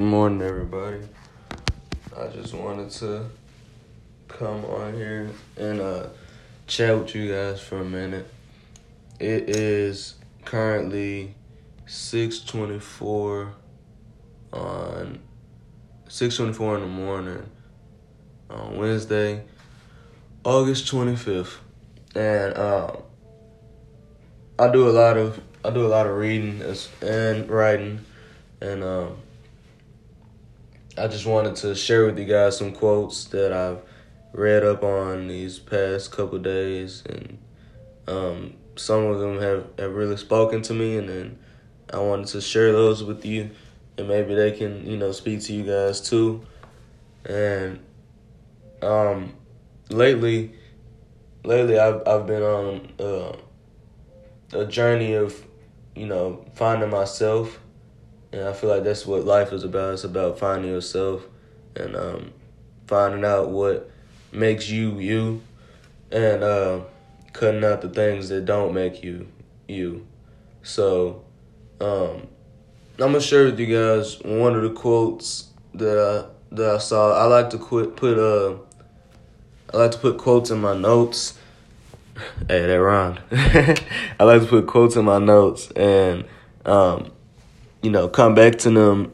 Morning, everybody. I just wanted to come on here and uh, chat with you guys for a minute. It is currently six twenty four on six twenty four in the morning on Wednesday, August twenty fifth, and uh, I do a lot of I do a lot of reading and writing, and um, I just wanted to share with you guys some quotes that I've read up on these past couple days, and um, some of them have, have really spoken to me, and then I wanted to share those with you, and maybe they can you know speak to you guys too, and um, lately, lately I've I've been on uh, a journey of you know finding myself and I feel like that's what life is about. It's about finding yourself and um, finding out what makes you you and uh, cutting out the things that don't make you you. So um, I'm gonna share with you guys one of the quotes that I that I saw. I like to quit, put uh I like to put quotes in my notes. hey, that rhymed. I like to put quotes in my notes and um you know, come back to them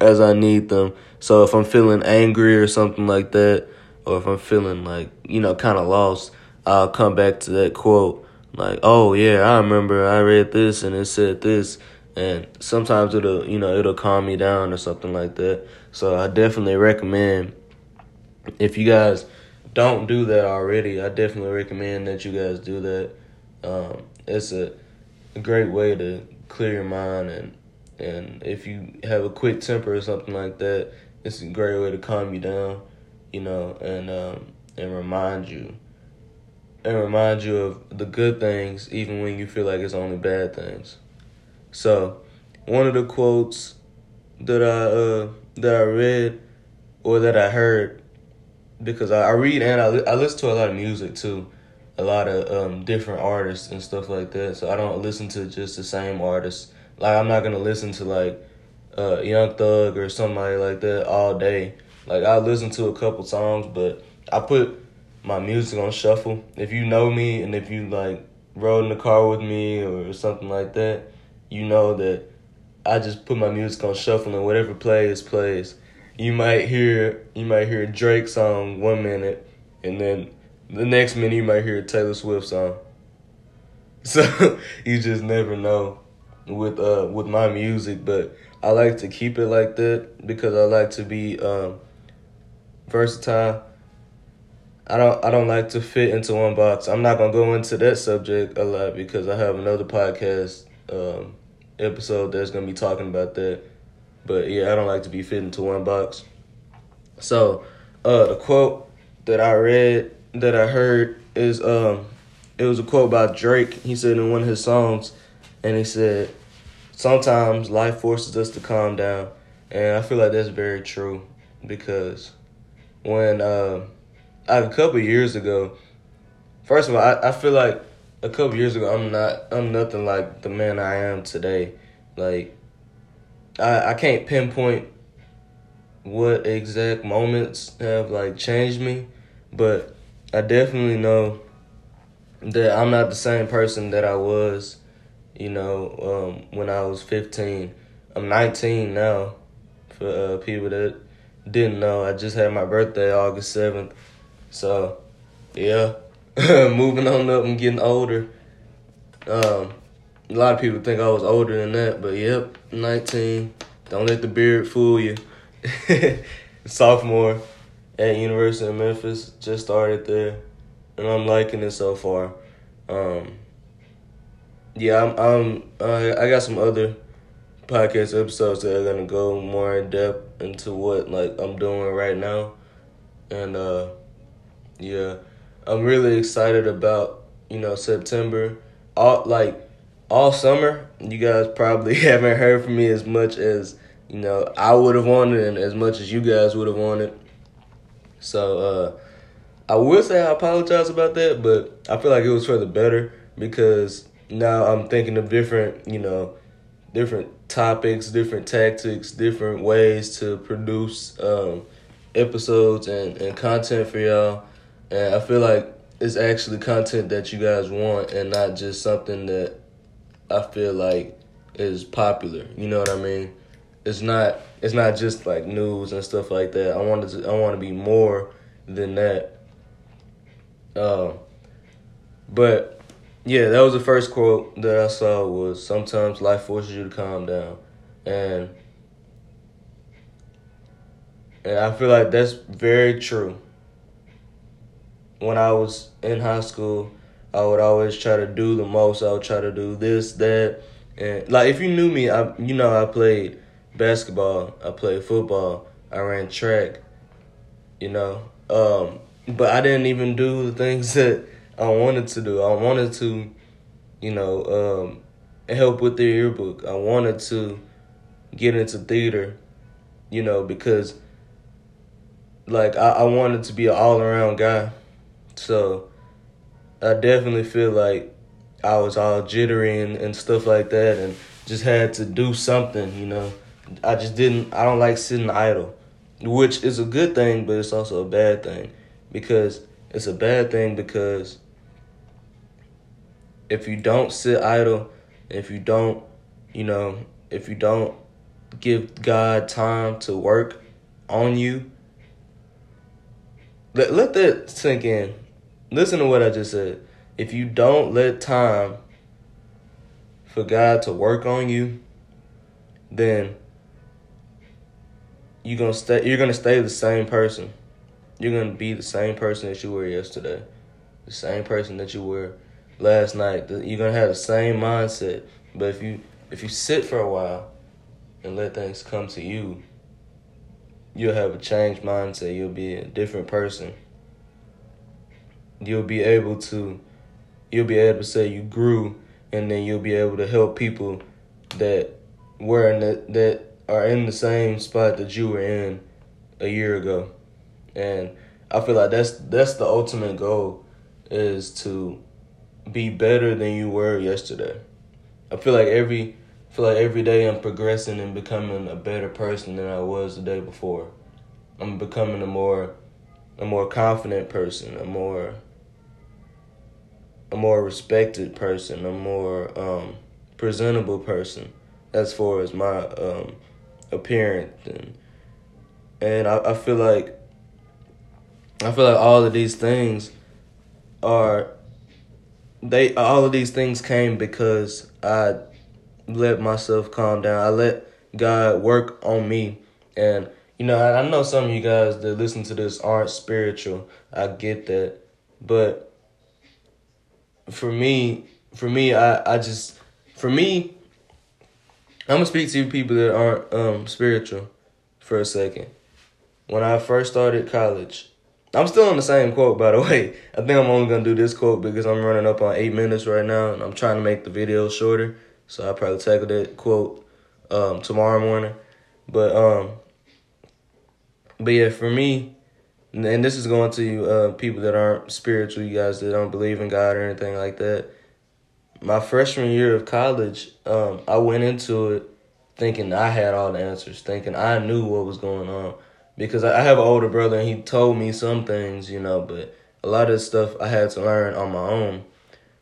as I need them. So if I'm feeling angry or something like that, or if I'm feeling like, you know, kind of lost, I'll come back to that quote like, "Oh yeah, I remember I read this and it said this." And sometimes it'll, you know, it'll calm me down or something like that. So I definitely recommend if you guys don't do that already, I definitely recommend that you guys do that. Um, it's a, a great way to clear your mind and and if you have a quick temper or something like that, it's a great way to calm you down, you know, and um, and remind you and remind you of the good things even when you feel like it's only bad things. So, one of the quotes that I uh, that I read or that I heard because I, I read and I, I listen to a lot of music too, a lot of um, different artists and stuff like that. So I don't listen to just the same artists like I'm not gonna listen to like uh, Young Thug or somebody like that all day. Like I listen to a couple songs, but I put my music on shuffle. If you know me and if you like rode in the car with me or something like that, you know that I just put my music on shuffle and whatever plays plays. You might hear you might hear Drake song one minute, and then the next minute you might hear a Taylor Swift song. So you just never know with uh with my music, but I like to keep it like that because I like to be um, versatile. I don't I don't like to fit into one box. I'm not gonna go into that subject a lot because I have another podcast um, episode that's gonna be talking about that. But yeah, I don't like to be fit into one box. So, uh, the quote that I read that I heard is um, it was a quote by Drake. He said in one of his songs and he said, Sometimes life forces us to calm down. And I feel like that's very true because when uh, a couple years ago, first of all, I, I feel like a couple years ago I'm not I'm nothing like the man I am today. Like I I can't pinpoint what exact moments have like changed me, but I definitely know that I'm not the same person that I was you know, um, when I was 15. I'm 19 now, for uh, people that didn't know. I just had my birthday August 7th. So, yeah, moving on up and getting older. Um, a lot of people think I was older than that, but yep, 19. Don't let the beard fool you. Sophomore at University of Memphis, just started there, and I'm liking it so far. Um, yeah, I'm, I'm uh, I got some other podcast episodes that are gonna go more in depth into what like I'm doing right now, and uh, yeah, I'm really excited about you know September. All like all summer, you guys probably haven't heard from me as much as you know I would have wanted, and as much as you guys would have wanted. So uh, I will say I apologize about that, but I feel like it was for the better because now I'm thinking of different, you know, different topics, different tactics, different ways to produce um, episodes and, and content for y'all. And I feel like it's actually content that you guys want and not just something that I feel like is popular. You know what I mean? It's not it's not just like news and stuff like that. I wanted to I want to be more than that. Um but yeah, that was the first quote that I saw was sometimes life forces you to calm down. And and I feel like that's very true. When I was in high school, I would always try to do the most. I would try to do this, that, and like if you knew me, I you know I played basketball, I played football, I ran track, you know. Um, but I didn't even do the things that I wanted to do. I wanted to, you know, um, help with the yearbook. I wanted to get into theater, you know, because like I, I wanted to be an all around guy. So I definitely feel like I was all jittery and, and stuff like that and just had to do something, you know. I just didn't I don't like sitting idle. Which is a good thing, but it's also a bad thing. Because it's a bad thing because if you don't sit idle, if you don't, you know, if you don't give God time to work on you, let, let that sink in. Listen to what I just said. If you don't let time for God to work on you, then you're gonna stay you're gonna stay the same person. You're gonna be the same person that you were yesterday. The same person that you were last night. You're gonna have the same mindset. But if you if you sit for a while and let things come to you, you'll have a changed mindset. You'll be a different person. You'll be able to you'll be able to say you grew and then you'll be able to help people that were in the, that are in the same spot that you were in a year ago. And I feel like that's that's the ultimate goal is to be better than you were yesterday. I feel like every I feel like every day I'm progressing and becoming a better person than I was the day before. I'm becoming a more a more confident person, a more a more respected person, a more um, presentable person as far as my um, appearance and and I, I feel like I feel like all of these things are they all of these things came because I let myself calm down. I let God work on me. And you know, I, I know some of you guys that listen to this aren't spiritual. I get that. But for me, for me, I, I just for me, I'm gonna speak to you people that aren't um spiritual for a second. When I first started college, I'm still on the same quote, by the way. I think I'm only gonna do this quote because I'm running up on eight minutes right now, and I'm trying to make the video shorter. So I'll probably tackle that quote um, tomorrow morning. But um, but yeah, for me, and this is going to you uh, people that aren't spiritual, you guys that don't believe in God or anything like that. My freshman year of college, um, I went into it thinking I had all the answers, thinking I knew what was going on because I have an older brother and he told me some things, you know, but a lot of stuff I had to learn on my own.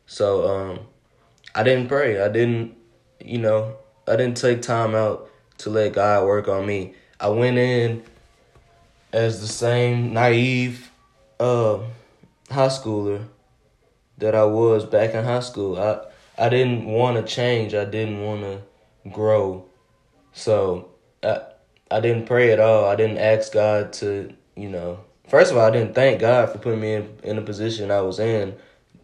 So um, I didn't pray. I didn't, you know, I didn't take time out to let God work on me. I went in as the same naive uh, high schooler that I was back in high school. I I didn't want to change. I didn't want to grow. So I I didn't pray at all. I didn't ask God to, you know, first of all, I didn't thank God for putting me in, in the position I was in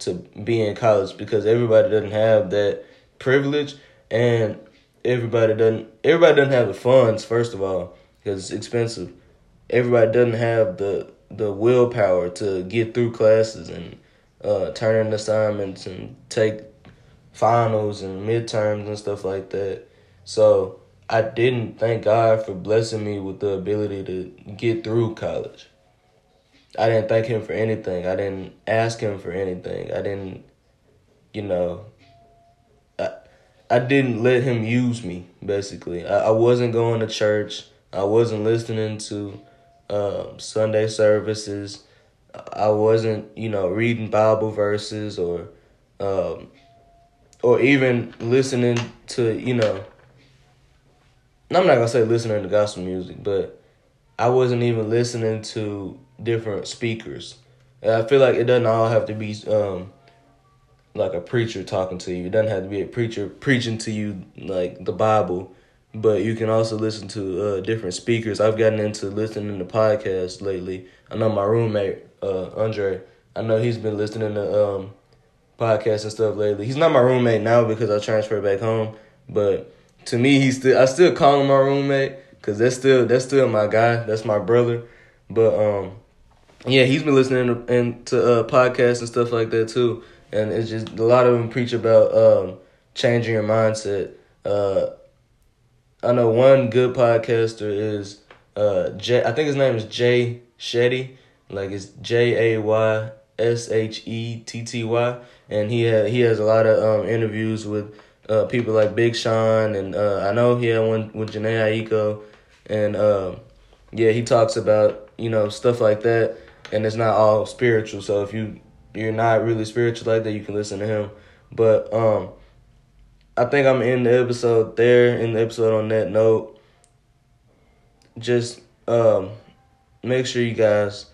to be in college because everybody doesn't have that privilege and everybody doesn't everybody doesn't have the funds first of all because it's expensive. Everybody doesn't have the the willpower to get through classes and uh, turn in assignments and take finals and midterms and stuff like that. So I didn't thank God for blessing me with the ability to get through college. I didn't thank him for anything. I didn't ask him for anything. I didn't, you know, I, I didn't let him use me. Basically, I, I wasn't going to church. I wasn't listening to uh, Sunday services. I wasn't, you know, reading Bible verses or, um, or even listening to, you know. I'm not gonna say listening to gospel music, but I wasn't even listening to different speakers. I feel like it doesn't all have to be um, like a preacher talking to you. It doesn't have to be a preacher preaching to you like the Bible, but you can also listen to uh, different speakers. I've gotten into listening to podcasts lately. I know my roommate uh, Andre. I know he's been listening to um, podcasts and stuff lately. He's not my roommate now because I transferred back home, but to me, he's still I still call him my roommate because that's still that's still my guy. That's my brother. But um, yeah, he's been listening to, and to uh, podcasts and stuff like that too. And it's just a lot of them preach about um, changing your mindset. Uh, I know one good podcaster is uh Jay. I think his name is Jay Shetty. Like it's J A Y S H E T T Y, and he had, he has a lot of um interviews with uh people like Big Sean, and uh I know he had one with Jhené Aiko, and um yeah, he talks about you know stuff like that, and it's not all spiritual. So if you you're not really spiritual like that, you can listen to him. But um I think I'm in the episode there, in the episode on that note. Just um, make sure you guys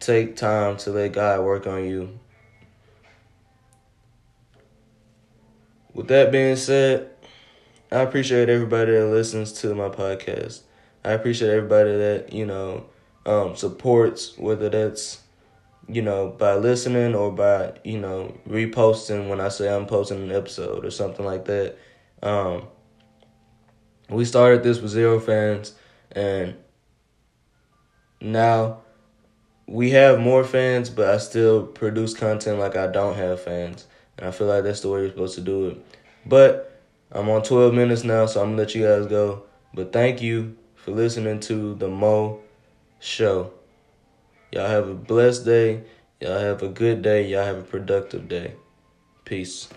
take time to let God work on you. With that being said, I appreciate everybody that listens to my podcast. I appreciate everybody that, you know, um, supports, whether that's you know, by listening or by, you know, reposting when I say I'm posting an episode or something like that. Um, we started this with zero fans, and now we have more fans, but I still produce content like I don't have fans. And I feel like that's the way you're supposed to do it. But I'm on 12 minutes now, so I'm going to let you guys go. But thank you for listening to the Mo Show. Y'all have a blessed day. Y'all have a good day. Y'all have a productive day. Peace.